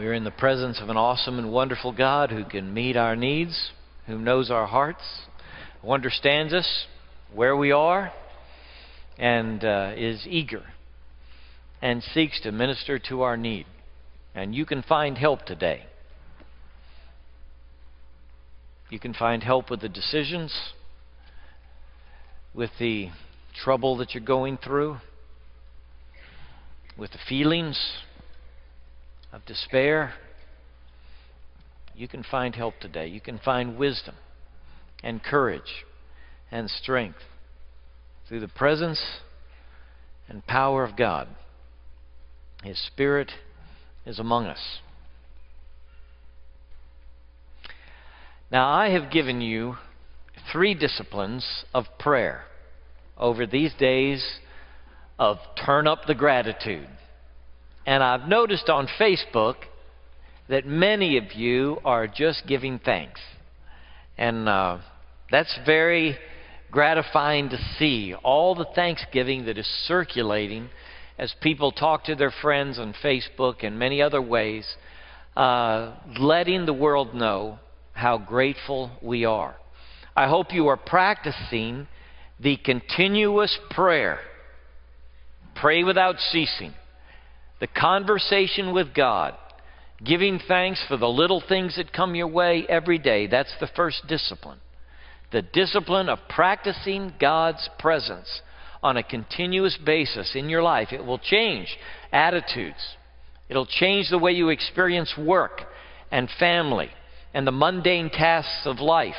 We are in the presence of an awesome and wonderful God who can meet our needs, who knows our hearts, who understands us, where we are, and uh, is eager and seeks to minister to our need. And you can find help today. You can find help with the decisions, with the trouble that you're going through, with the feelings of despair. You can find help today. You can find wisdom and courage and strength through the presence and power of God. His Spirit is among us. Now, I have given you three disciplines of prayer over these days of turn up the gratitude. And I've noticed on Facebook that many of you are just giving thanks. And uh, that's very gratifying to see all the thanksgiving that is circulating as people talk to their friends on Facebook and many other ways, uh, letting the world know how grateful we are. I hope you are practicing the continuous prayer. Pray without ceasing. The conversation with God. Giving thanks for the little things that come your way every day. That's the first discipline. The discipline of practicing God's presence on a continuous basis in your life. It will change attitudes. It'll change the way you experience work and family and the mundane tasks of life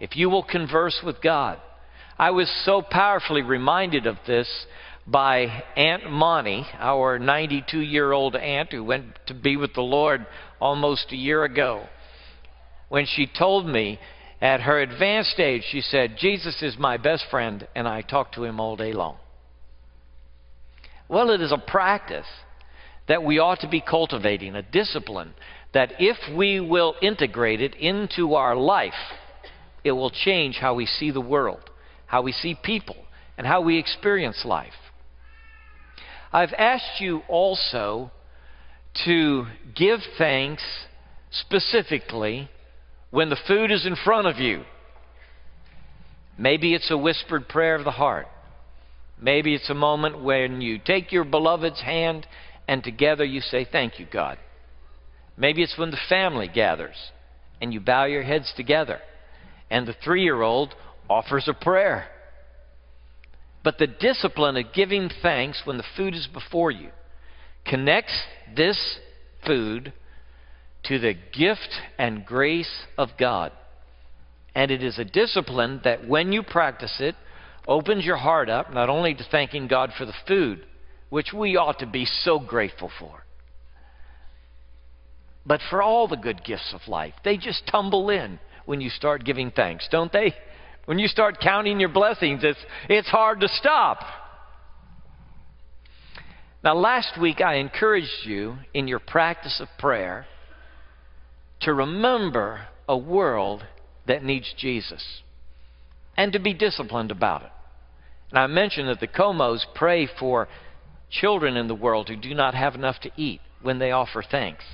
if you will converse with God. I was so powerfully reminded of this by Aunt Monty, our 92 year old aunt who went to be with the Lord almost a year ago. When she told me at her advanced age, she said, Jesus is my best friend, and I talk to him all day long. Well, it is a practice that we ought to be cultivating, a discipline that if we will integrate it into our life, it will change how we see the world, how we see people, and how we experience life. I've asked you also to give thanks specifically when the food is in front of you. Maybe it's a whispered prayer of the heart. Maybe it's a moment when you take your beloved's hand and together you say, Thank you, God. Maybe it's when the family gathers and you bow your heads together and the three year old offers a prayer. But the discipline of giving thanks when the food is before you connects this food to the gift and grace of God. And it is a discipline that when you practice it, opens your heart up not only to thanking God for the food, which we ought to be so grateful for, but for all the good gifts of life. They just tumble in when you start giving thanks, don't they? When you start counting your blessings, it's, it's hard to stop. Now, last week I encouraged you in your practice of prayer to remember a world that needs Jesus and to be disciplined about it. And I mentioned that the Comos pray for children in the world who do not have enough to eat when they offer thanks.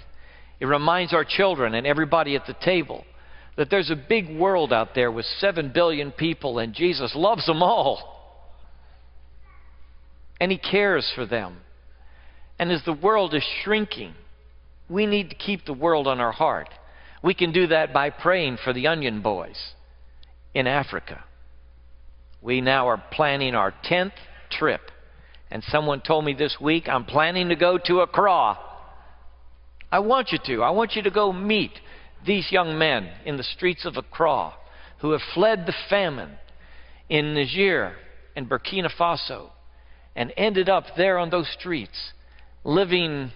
It reminds our children and everybody at the table that there's a big world out there with 7 billion people and Jesus loves them all. And He cares for them. And as the world is shrinking, we need to keep the world on our heart. We can do that by praying for the onion boys in Africa. We now are planning our 10th trip. And someone told me this week, I'm planning to go to Accra. I want you to. I want you to go meet these young men in the streets of Accra who have fled the famine in Niger and Burkina Faso and ended up there on those streets, living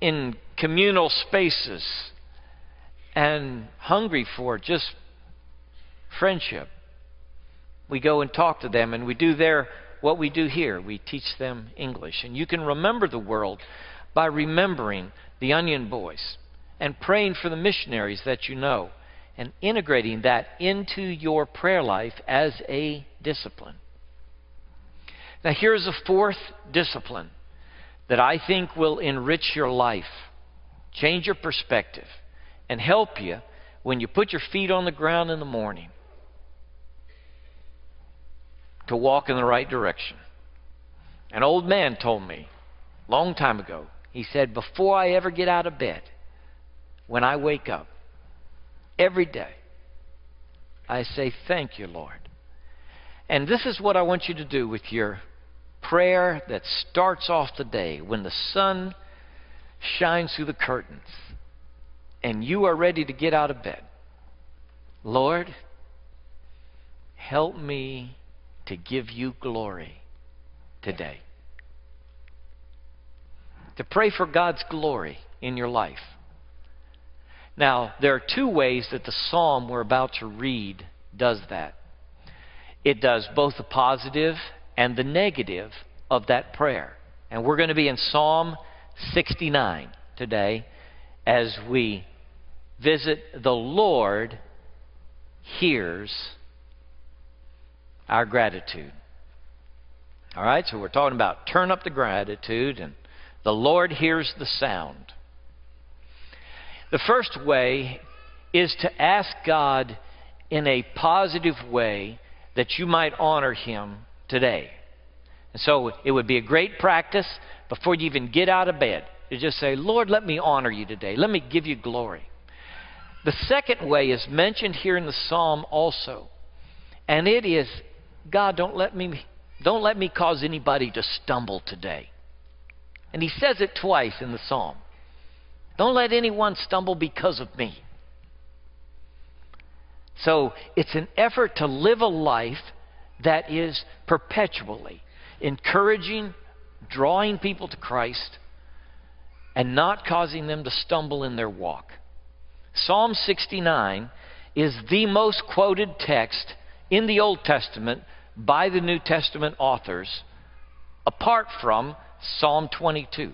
in communal spaces and hungry for just friendship. We go and talk to them, and we do there what we do here. We teach them English. And you can remember the world by remembering the Onion Boys and praying for the missionaries that you know and integrating that into your prayer life as a discipline. Now, here's a fourth discipline that I think will enrich your life change your perspective, and help you when you put your feet on the ground in the morning to walk in the right direction. An old man told me long time ago, he said, Before I ever get out of bed, when I wake up, every day, I say, Thank you, Lord. And this is what I want you to do with your prayer that starts off the day when the sun shines through the curtains and you are ready to get out of bed. Lord, help me to give you glory today. To pray for God's glory in your life. Now, there are two ways that the psalm we're about to read does that. It does both the positive and the negative of that prayer. And we're going to be in Psalm 69 today as we visit the Lord hears our gratitude. All right, so we're talking about turn up the gratitude and the Lord hears the sound. The first way is to ask God in a positive way that you might honor Him today. And so it would be a great practice before you even get out of bed to just say, Lord, let me honor you today. Let me give you glory. The second way is mentioned here in the psalm also. And it is, God, don't let me don't let me cause anybody to stumble today. And he says it twice in the psalm. Don't let anyone stumble because of me. So it's an effort to live a life that is perpetually encouraging, drawing people to Christ, and not causing them to stumble in their walk. Psalm 69 is the most quoted text in the Old Testament by the New Testament authors, apart from Psalm 22.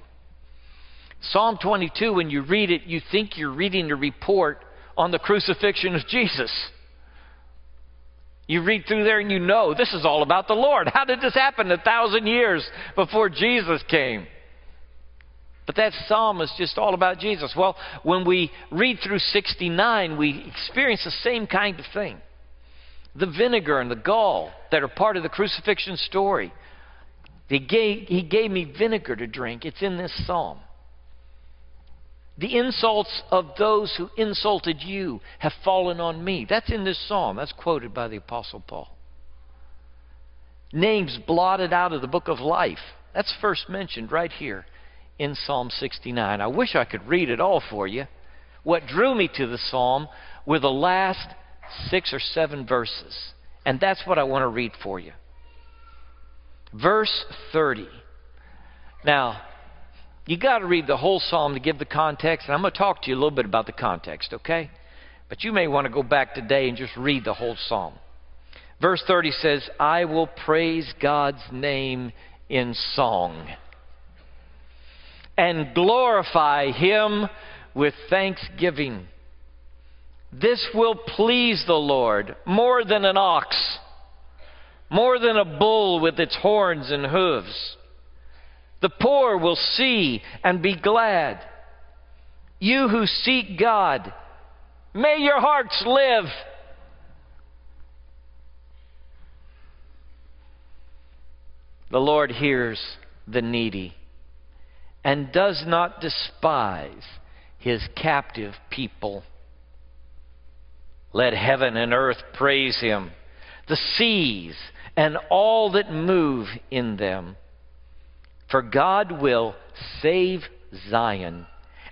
Psalm 22, when you read it, you think you're reading a report on the crucifixion of Jesus. You read through there and you know this is all about the Lord. How did this happen a thousand years before Jesus came? But that psalm is just all about Jesus. Well, when we read through 69, we experience the same kind of thing. The vinegar and the gall that are part of the crucifixion story. He gave, he gave me vinegar to drink. It's in this psalm. The insults of those who insulted you have fallen on me. That's in this psalm. That's quoted by the Apostle Paul. Names blotted out of the book of life. That's first mentioned right here in Psalm 69. I wish I could read it all for you. What drew me to the psalm were the last six or seven verses. And that's what I want to read for you. Verse 30. Now, you got to read the whole psalm to give the context, and I'm going to talk to you a little bit about the context, okay? But you may want to go back today and just read the whole psalm. Verse 30 says, I will praise God's name in song and glorify Him with thanksgiving. This will please the Lord more than an ox, more than a bull with its horns and hooves. The poor will see and be glad. You who seek God, may your hearts live. The Lord hears the needy and does not despise his captive people. Let heaven and earth praise him, the seas and all that move in them. For God will save Zion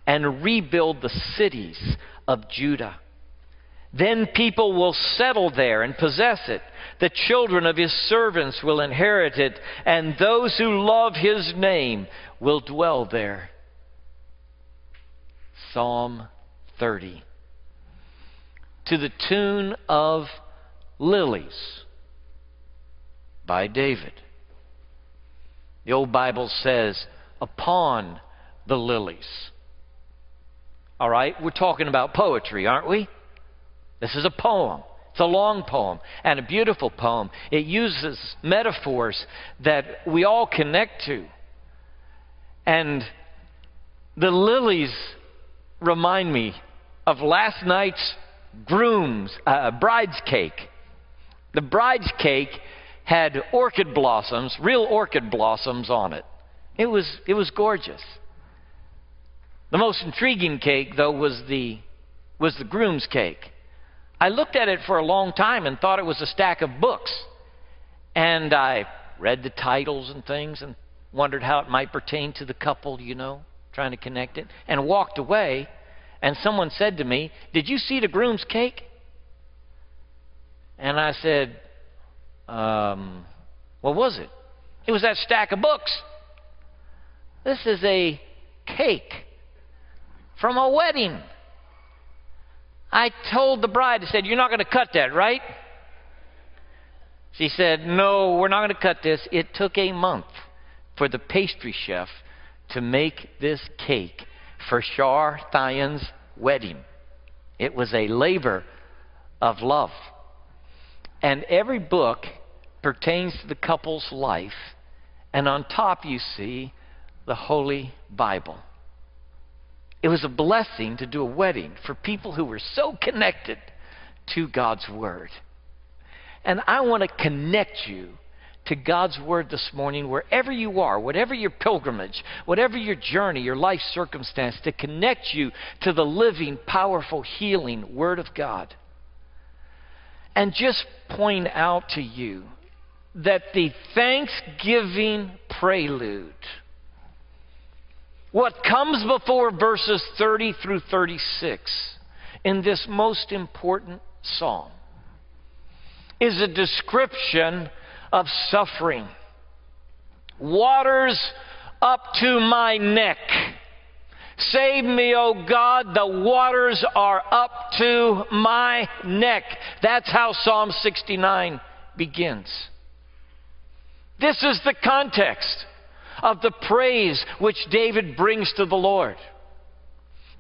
and rebuild the cities of Judah. Then people will settle there and possess it. The children of his servants will inherit it, and those who love his name will dwell there. Psalm 30. To the tune of Lilies by David. The old Bible says, upon the lilies. All right, we're talking about poetry, aren't we? This is a poem. It's a long poem and a beautiful poem. It uses metaphors that we all connect to. And the lilies remind me of last night's groom's uh, bride's cake. The bride's cake had orchid blossoms, real orchid blossoms on it. It was it was gorgeous. The most intriguing cake though was the was the groom's cake. I looked at it for a long time and thought it was a stack of books. And I read the titles and things and wondered how it might pertain to the couple, you know, trying to connect it, and walked away. And someone said to me, Did you see the groom's cake? And I said, um, What was it? It was that stack of books. This is a cake from a wedding. I told the bride, I said, You're not going to cut that, right? She said, No, we're not going to cut this. It took a month for the pastry chef to make this cake for Shar Thayan's wedding. It was a labor of love. And every book pertains to the couple's life. And on top, you see the Holy Bible. It was a blessing to do a wedding for people who were so connected to God's Word. And I want to connect you to God's Word this morning, wherever you are, whatever your pilgrimage, whatever your journey, your life circumstance, to connect you to the living, powerful, healing Word of God. And just point out to you that the Thanksgiving prelude, what comes before verses 30 through 36 in this most important psalm, is a description of suffering. Waters up to my neck. Save me, O God, the waters are up to my neck. That's how Psalm 69 begins. This is the context of the praise which David brings to the Lord.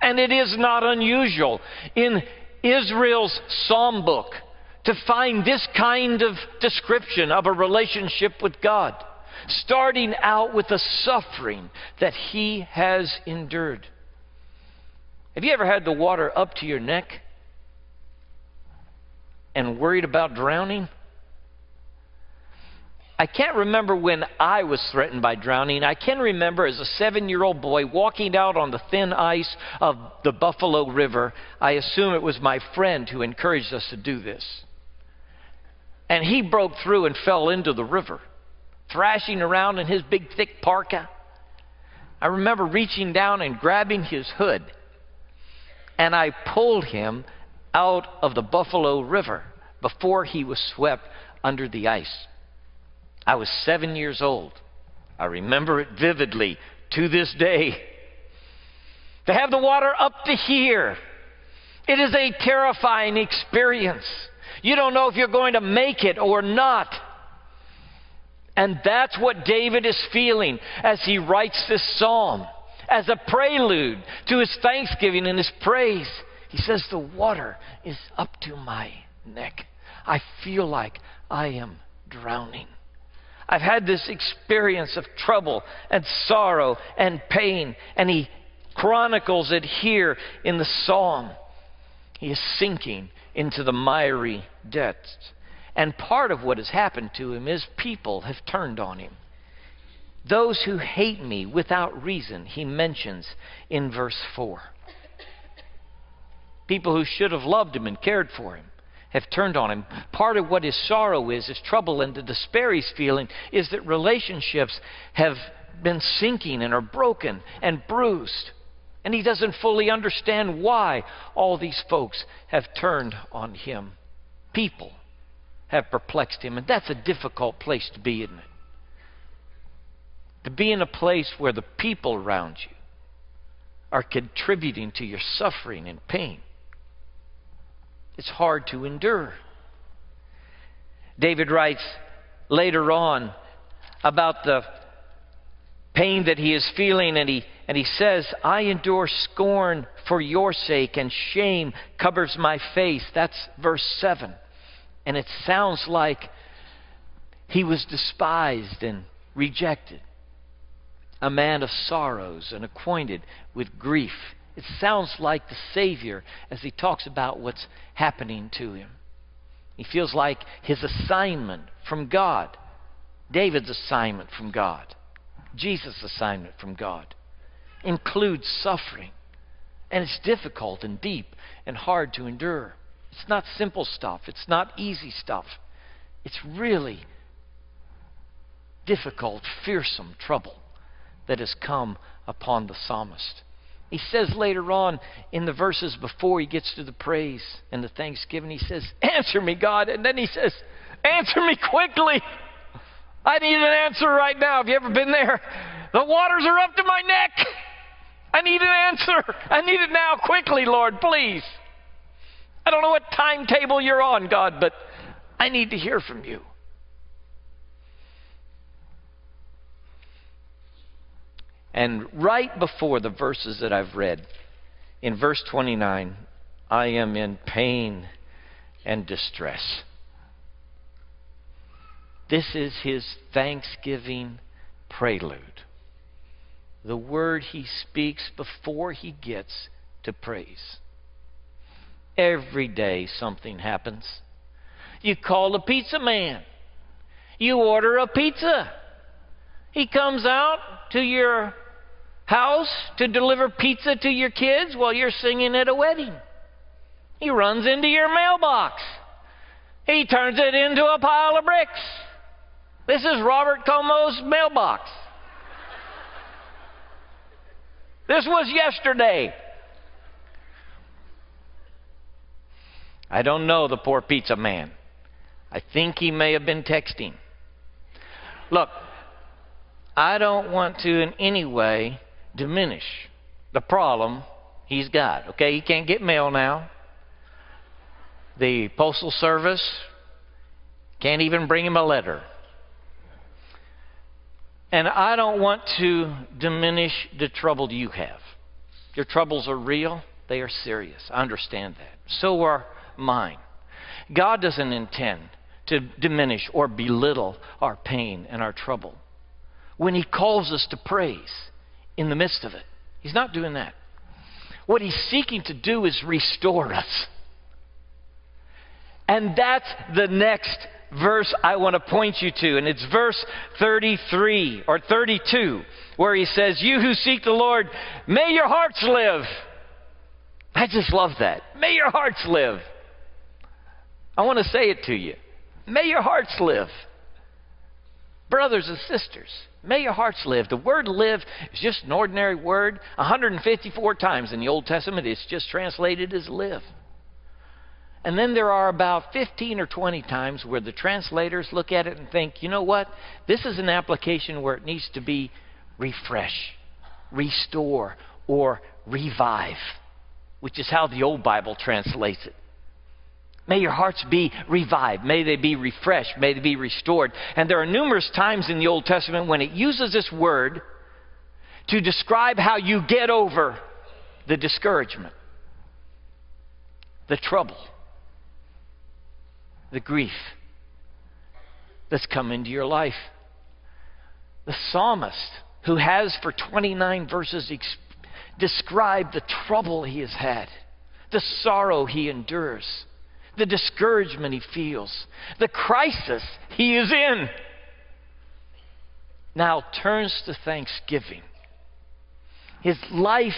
And it is not unusual in Israel's psalm book to find this kind of description of a relationship with God, starting out with the suffering that he has endured. Have you ever had the water up to your neck and worried about drowning? I can't remember when I was threatened by drowning. I can remember as a seven year old boy walking out on the thin ice of the Buffalo River. I assume it was my friend who encouraged us to do this. And he broke through and fell into the river, thrashing around in his big, thick parka. I remember reaching down and grabbing his hood, and I pulled him out of the Buffalo River before he was swept under the ice. I was seven years old. I remember it vividly to this day. To have the water up to here, it is a terrifying experience. You don't know if you're going to make it or not. And that's what David is feeling as he writes this psalm, as a prelude to his thanksgiving and his praise. He says, The water is up to my neck. I feel like I am drowning. I've had this experience of trouble and sorrow and pain, and he chronicles it here in the psalm. He is sinking into the miry depths. And part of what has happened to him is people have turned on him. Those who hate me without reason, he mentions in verse 4. People who should have loved him and cared for him have turned on him. Part of what his sorrow is, his trouble, and the despair he's feeling is that relationships have been sinking and are broken and bruised. And he doesn't fully understand why all these folks have turned on him. People have perplexed him, and that's a difficult place to be, isn't it? To be in a place where the people around you are contributing to your suffering and pain. It's hard to endure. David writes later on about the pain that he is feeling, and he, and he says, I endure scorn for your sake, and shame covers my face. That's verse 7. And it sounds like he was despised and rejected, a man of sorrows and acquainted with grief It sounds like the Savior as he talks about what's happening to him. He feels like his assignment from God, David's assignment from God, Jesus' assignment from God, includes suffering. And it's difficult and deep and hard to endure. It's not simple stuff, it's not easy stuff. It's really difficult, fearsome trouble that has come upon the psalmist. He says later on in the verses before he gets to the praise and the thanksgiving, he says, Answer me, God. And then he says, Answer me quickly. I need an answer right now. Have you ever been there? The waters are up to my neck. I need an answer. I need it now, quickly, Lord, please. I don't know what timetable you're on, God, but I need to hear from you. And right before the verses that I've read, in verse 29, I am in pain and distress. This is his thanksgiving prelude. The word he speaks before he gets to praise. Every day something happens. You call the pizza man. You order a pizza. He comes out to your house to deliver pizza to your kids while you're singing at a wedding. He runs into your mailbox. He turns it into a pile of bricks. This is Robert Como's mailbox. This was yesterday. I don't know the poor pizza man. I think he may have been texting. Look, I don't want to in any way diminish the problem he's got. Okay, he can't get mail now. The Postal Service can't even bring him a letter. And I don't want to diminish the trouble you have. Your troubles are real, they are serious. I understand that. So are mine. God doesn't intend to diminish or belittle our pain and our trouble. When He calls us to praise in the midst of it, He's not doing that. What He's seeking to do is restore us. And that's the next verse I want to point you to, and it's verse 33 or 32, where he says, You who seek the Lord, may your hearts live. I just love that. May your hearts live. I want to say it to you. May your hearts live. Brothers and sisters, may your hearts live. The word live is just an ordinary word. 154 times in the Old Testament, it's just translated as live. And then there are about 15 or 20 times where the translators look at it and think, you know what? This is an application where it needs to be refresh, restore, or revive, which is how the old Bible translates it. May your hearts be revived. May they be refreshed. May they be restored. And there are numerous times in the Old Testament when it uses this word to describe how you get over the discouragement, the trouble the grief that's come into your life. The psalmist, who has for 29 verses ex- described the trouble he has had, the sorrow he endures, the discouragement he feels, the crisis he is in, now turns to thanksgiving. His life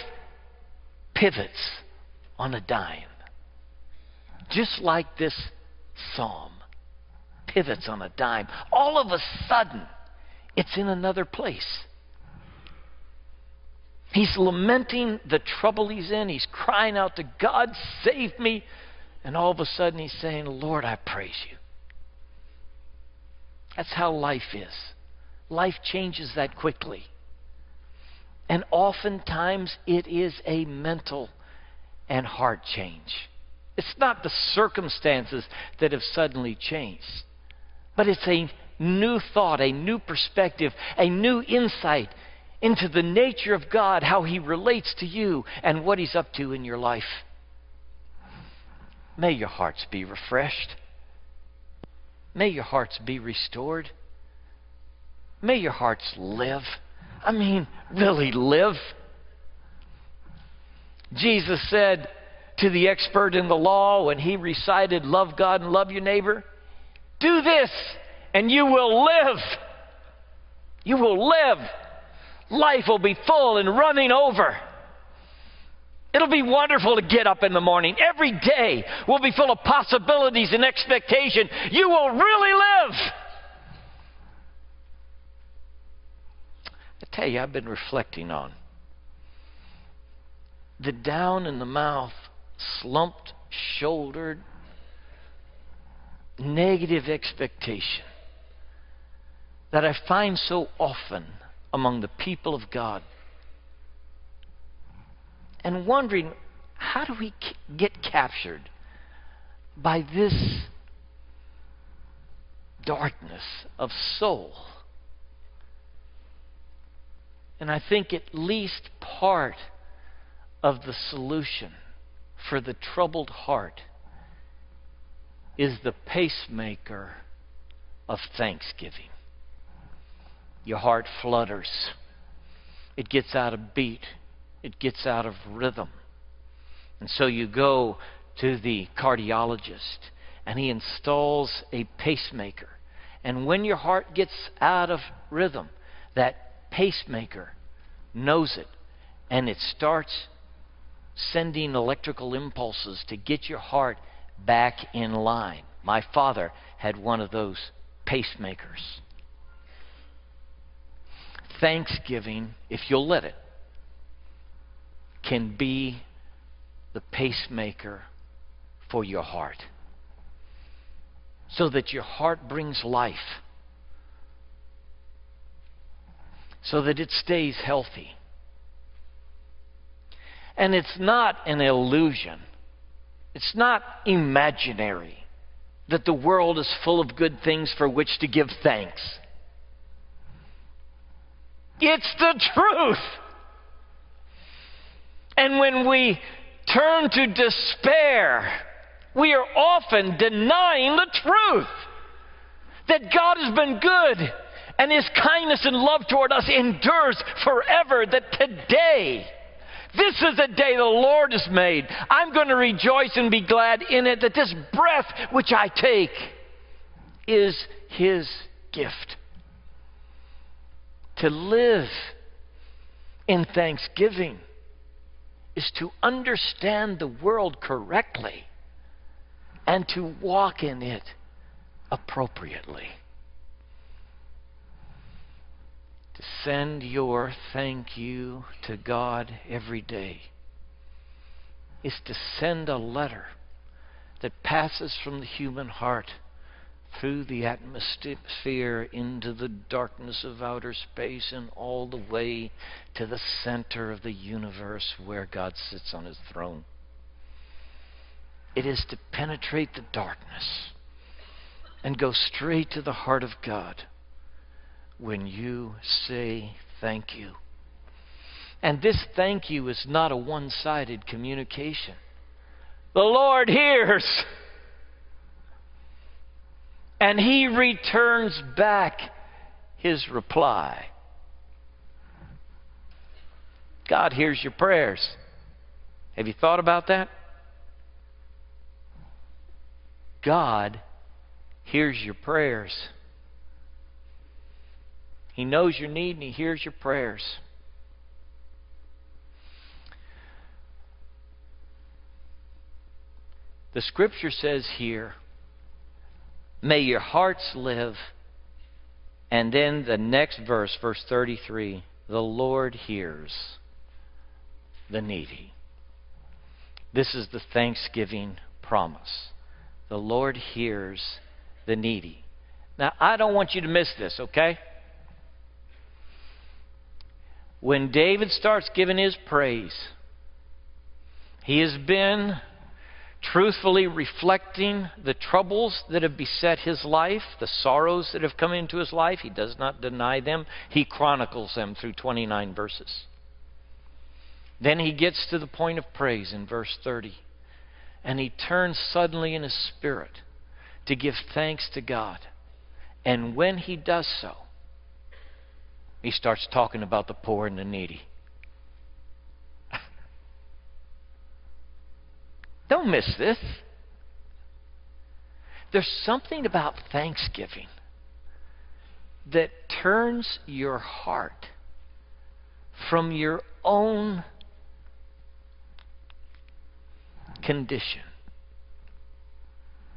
pivots on a dime. Just like this psalm pivots on a dime. All of a sudden, it's in another place. He's lamenting the trouble he's in. He's crying out to God, save me. And all of a sudden, he's saying, Lord, I praise you. That's how life is. Life changes that quickly. And oftentimes, it is a mental and heart change. It's not the circumstances that have suddenly changed, but it's a new thought, a new perspective, a new insight into the nature of God, how He relates to you, and what He's up to in your life. May your hearts be refreshed. May your hearts be restored. May your hearts live. I mean, really live. Jesus said to the expert in the law when he recited, Love God and love your neighbor, do this and you will live. You will live. Life will be full and running over. It'll be wonderful to get up in the morning. Every day will be full of possibilities and expectation. You will really live. I tell you, I've been reflecting on the down in the mouth, slumped shouldered, negative expectation that I find so often among the people of God and wondering how do we get captured by this darkness of soul? And I think at least part of the solution for the troubled heart is the pacemaker of thanksgiving. Your heart flutters, it gets out of beat it gets out of rhythm. And so you go to the cardiologist and he installs a pacemaker. And when your heart gets out of rhythm, that pacemaker knows it and it starts sending electrical impulses to get your heart back in line. My father had one of those pacemakers. Thanksgiving, if you'll let it, can be the pacemaker for your heart. So that your heart brings life. So that it stays healthy. And it's not an illusion. It's not imaginary that the world is full of good things for which to give thanks. It's the truth. And when we turn to despair, we are often denying the truth that God has been good and His kindness and love toward us endures forever. That today, this is the day the Lord has made. I'm going to rejoice and be glad in it that this breath which I take is His gift. To live in thanksgiving is to understand the world correctly and to walk in it appropriately. To send your thank you to God every day is to send a letter that passes from the human heart through the atmosphere into the darkness of outer space and all the way to the center of the universe where God sits on his throne. It is to penetrate the darkness and go straight to the heart of God when you say thank you. And this thank you is not a one sided communication. The Lord hears and he returns back his reply. God hears your prayers. Have you thought about that? God hears your prayers. He knows your need and He hears your prayers. The scripture says here May your hearts live. And then the next verse, verse 33 the Lord hears the needy. This is the thanksgiving promise. The Lord hears the needy. Now, I don't want you to miss this, okay? When David starts giving his praise, he has been truthfully reflecting the troubles that have beset his life, the sorrows that have come into his life. He does not deny them, he chronicles them through 29 verses. Then he gets to the point of praise in verse 30. And he turns suddenly in his spirit to give thanks to God. And when he does so, he starts talking about the poor and the needy. Don't miss this. There's something about Thanksgiving that turns your heart from your own condition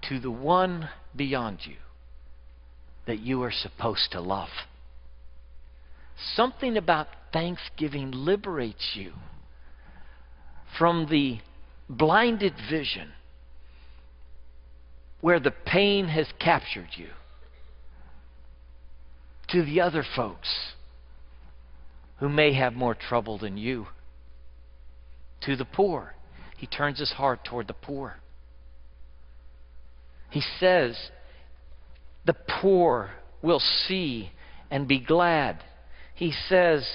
to the one beyond you that you are supposed to love. Something about Thanksgiving liberates you from the blinded vision where the pain has captured you to the other folks who may have more trouble than you, to the poor. He turns his heart toward the poor. He says, The poor will see and be glad. He says,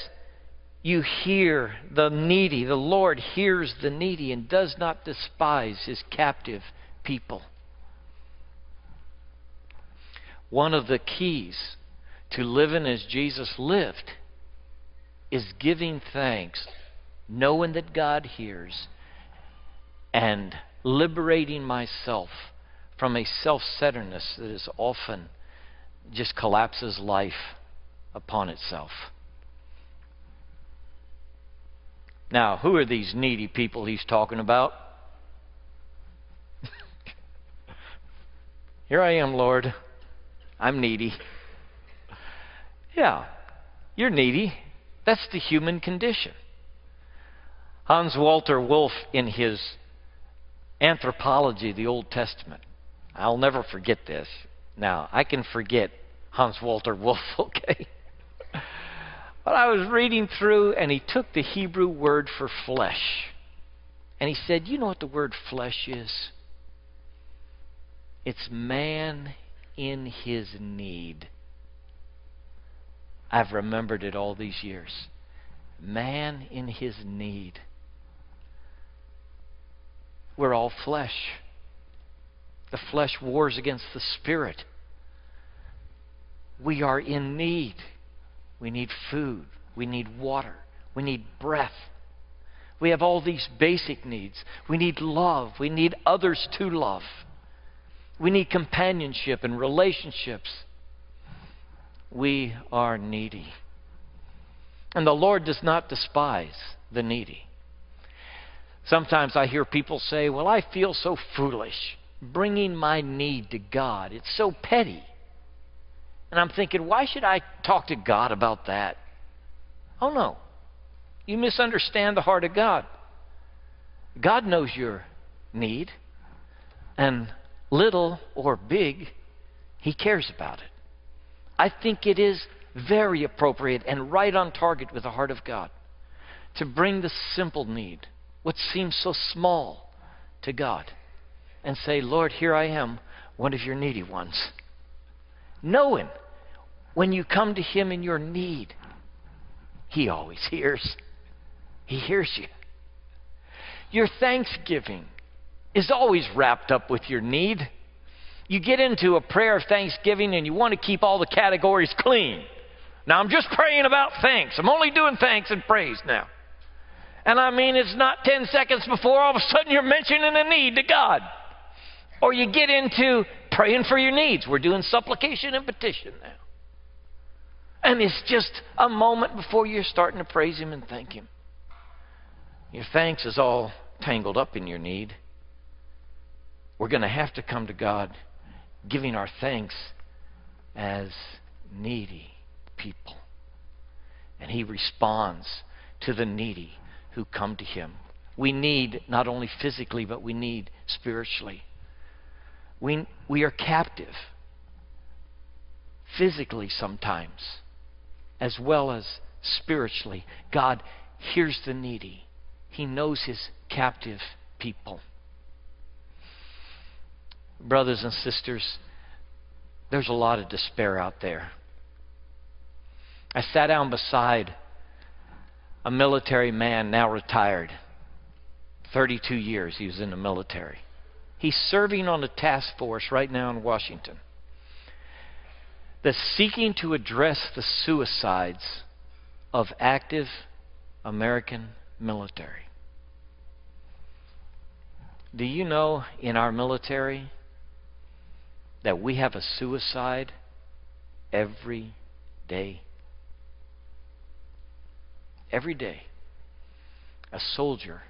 You hear the needy. The Lord hears the needy and does not despise his captive people. One of the keys to living as Jesus lived is giving thanks, knowing that God hears, and liberating myself from a self centeredness that is often just collapses life upon itself. Now, who are these needy people he's talking about? Here I am, Lord. I'm needy. Yeah, you're needy. That's the human condition. Hans Walter Wolff, in his Anthropology the Old Testament, I'll never forget this. Now, I can forget Hans Walter Wolff, okay? But I was reading through, and he took the Hebrew word for flesh. And he said, You know what the word flesh is? It's man in his need. I've remembered it all these years. Man in his need. We're all flesh. The flesh wars against the spirit. We are in need. We need food. We need water. We need breath. We have all these basic needs. We need love. We need others to love. We need companionship and relationships we are needy. And the Lord does not despise the needy. Sometimes I hear people say, Well, I feel so foolish bringing my need to God. It's so petty. And I'm thinking, why should I talk to God about that? Oh, no. You misunderstand the heart of God. God knows your need, and little or big, He cares about it. I think it is very appropriate and right on target with the heart of God to bring the simple need, what seems so small, to God and say, Lord, here I am, one of your needy ones. Knowing when you come to Him in your need, He always hears. He hears you. Your thanksgiving is always wrapped up with your need you get into a prayer of thanksgiving and you want to keep all the categories clean. Now, I'm just praying about thanks. I'm only doing thanks and praise now. And I mean, it's not 10 seconds before all of a sudden you're mentioning a need to God. Or you get into praying for your needs. We're doing supplication and petition now. And it's just a moment before you're starting to praise Him and thank Him. Your thanks is all tangled up in your need. We're going to have to come to God giving our thanks as needy people. And He responds to the needy who come to Him. We need not only physically, but we need spiritually. We, we are captive physically sometimes, as well as spiritually. God hears the needy, He knows His captive people brothers and sisters, there's a lot of despair out there. I sat down beside a military man, now retired. 32 years he was in the military. He's serving on a task force right now in Washington that's seeking to address the suicides of active American military. Do you know in our military that we have a suicide every day? Every day, a soldier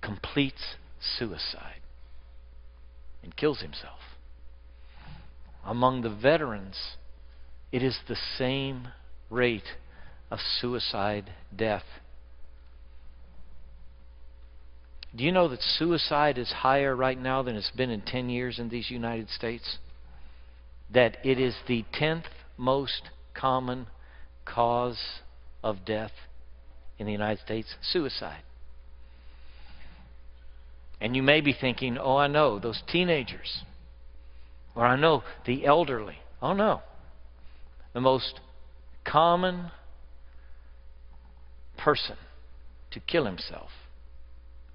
completes suicide and kills himself. Among the veterans, it is the same rate of suicide death. Do you know that suicide is higher right now than it's been in 10 years in these United States? That it is the 10th most common cause of death in the United States? Suicide. And you may be thinking, oh, I know, those teenagers. Or I know the elderly. Oh, no. The most common person to kill himself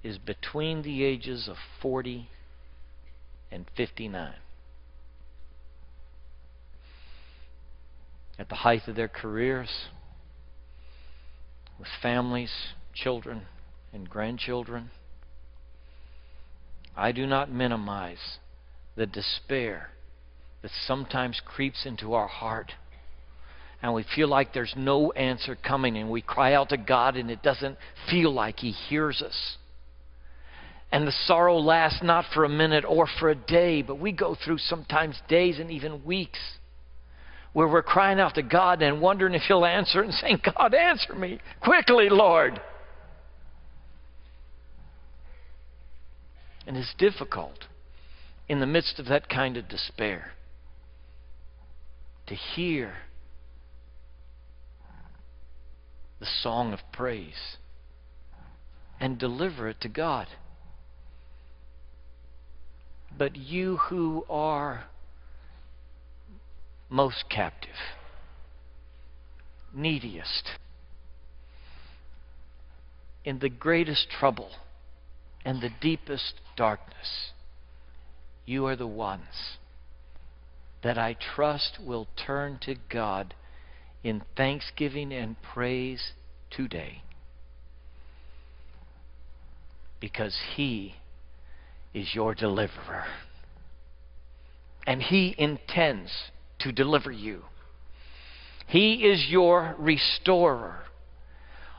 is between the ages of 40 and 59. At the height of their careers, with families, children, and grandchildren. I do not minimize the despair that sometimes creeps into our heart. And we feel like there's no answer coming, and we cry out to God, and it doesn't feel like He hears us. And the sorrow lasts not for a minute or for a day, but we go through sometimes days and even weeks where we're crying out to God and wondering if He'll answer and saying, God, answer me quickly, Lord. And it's difficult in the midst of that kind of despair to hear the song of praise and deliver it to God. But you who are most captive, neediest, in the greatest trouble and the deepest darkness, you are the ones that I trust will turn to God in thanksgiving and praise today. Because He is your deliverer. And He intends to deliver you. He is your restorer.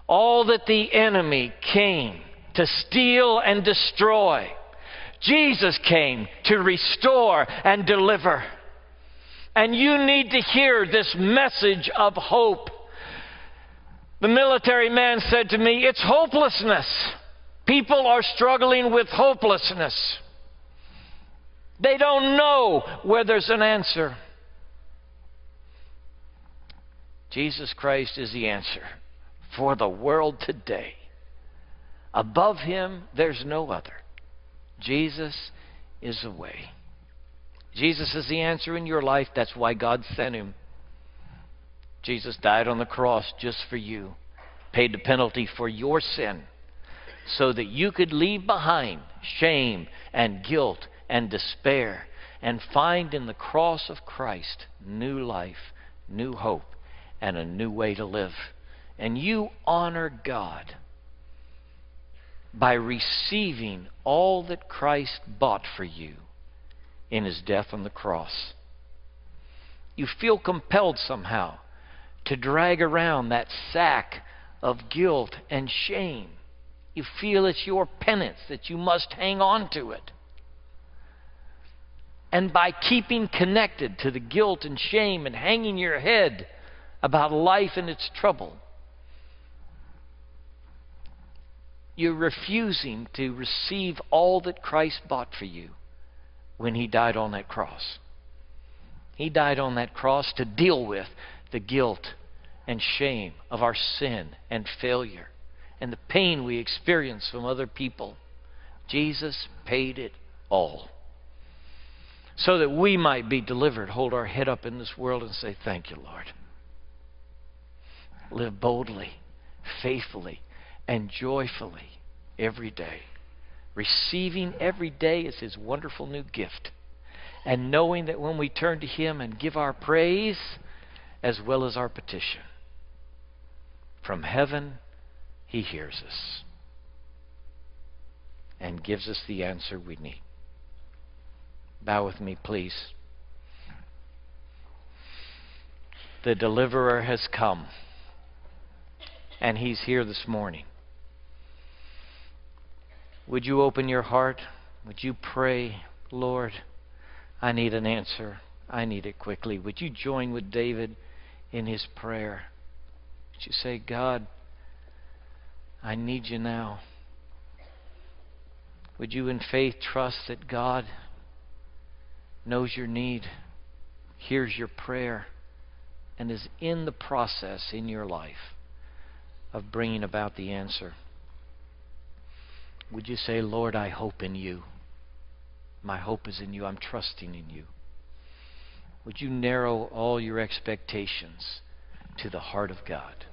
All that the enemy came to steal and destroy, Jesus came to restore and deliver. And you need to hear this message of hope. The military man said to me, It's hopelessness. People are struggling with hopelessness. They don't know where there's an answer. Jesus Christ is the answer for the world today. Above him, there's no other. Jesus is the way. Jesus is the answer in your life. That's why God sent him. Jesus died on the cross just for you, paid the penalty for your sin so that you could leave behind shame and guilt and despair and find in the cross of Christ new life, new hope, and a new way to live. And you honor God by receiving all that Christ bought for you in his death on the cross. You feel compelled somehow to drag around that sack of guilt and shame you feel it's your penance that you must hang on to it. And by keeping connected to the guilt and shame and hanging your head about life and its trouble, you're refusing to receive all that Christ bought for you when He died on that cross. He died on that cross to deal with the guilt and shame of our sin and failure and the pain we experience from other people. Jesus paid it all. So that we might be delivered, hold our head up in this world and say, Thank you, Lord. Live boldly, faithfully, and joyfully every day. Receiving every day as His wonderful new gift. And knowing that when we turn to Him and give our praise as well as our petition, from heaven he hears us. and gives us the answer we need. Bow with me, please. The deliverer has come, and he's here this morning. Would you open your heart? Would you pray, Lord, I need an answer. I need it quickly. Would you join with David in his prayer? Would you say, God, I need you now? Would you, in faith, trust that God knows your need, hears your prayer, and is in the process in your life of bringing about the answer? Would you say, Lord, I hope in you? My hope is in you. I'm trusting in you. Would you narrow all your expectations to the heart of God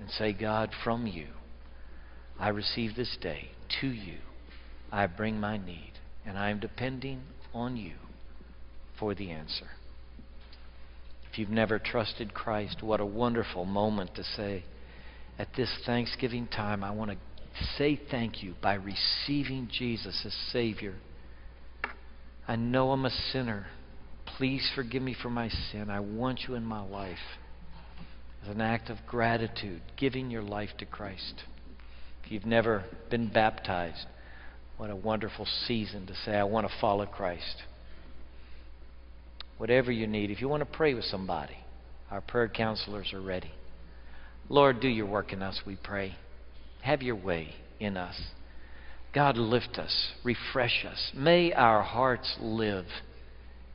and say, God, from you, I receive this day to you. I bring my need, and I am depending on you for the answer. If you've never trusted Christ, what a wonderful moment to say, at this Thanksgiving time, I want to say thank you by receiving Jesus as Savior I know I'm a sinner. Please forgive me for my sin. I want you in my life. As an act of gratitude, giving your life to Christ. If you've never been baptized, what a wonderful season to say, I want to follow Christ. Whatever you need, if you want to pray with somebody, our prayer counselors are ready. Lord, do your work in us, we pray. Have your way in us. God, lift us, refresh us. May our hearts live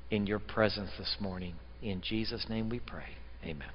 in your presence this morning. In Jesus' name we pray. Amen.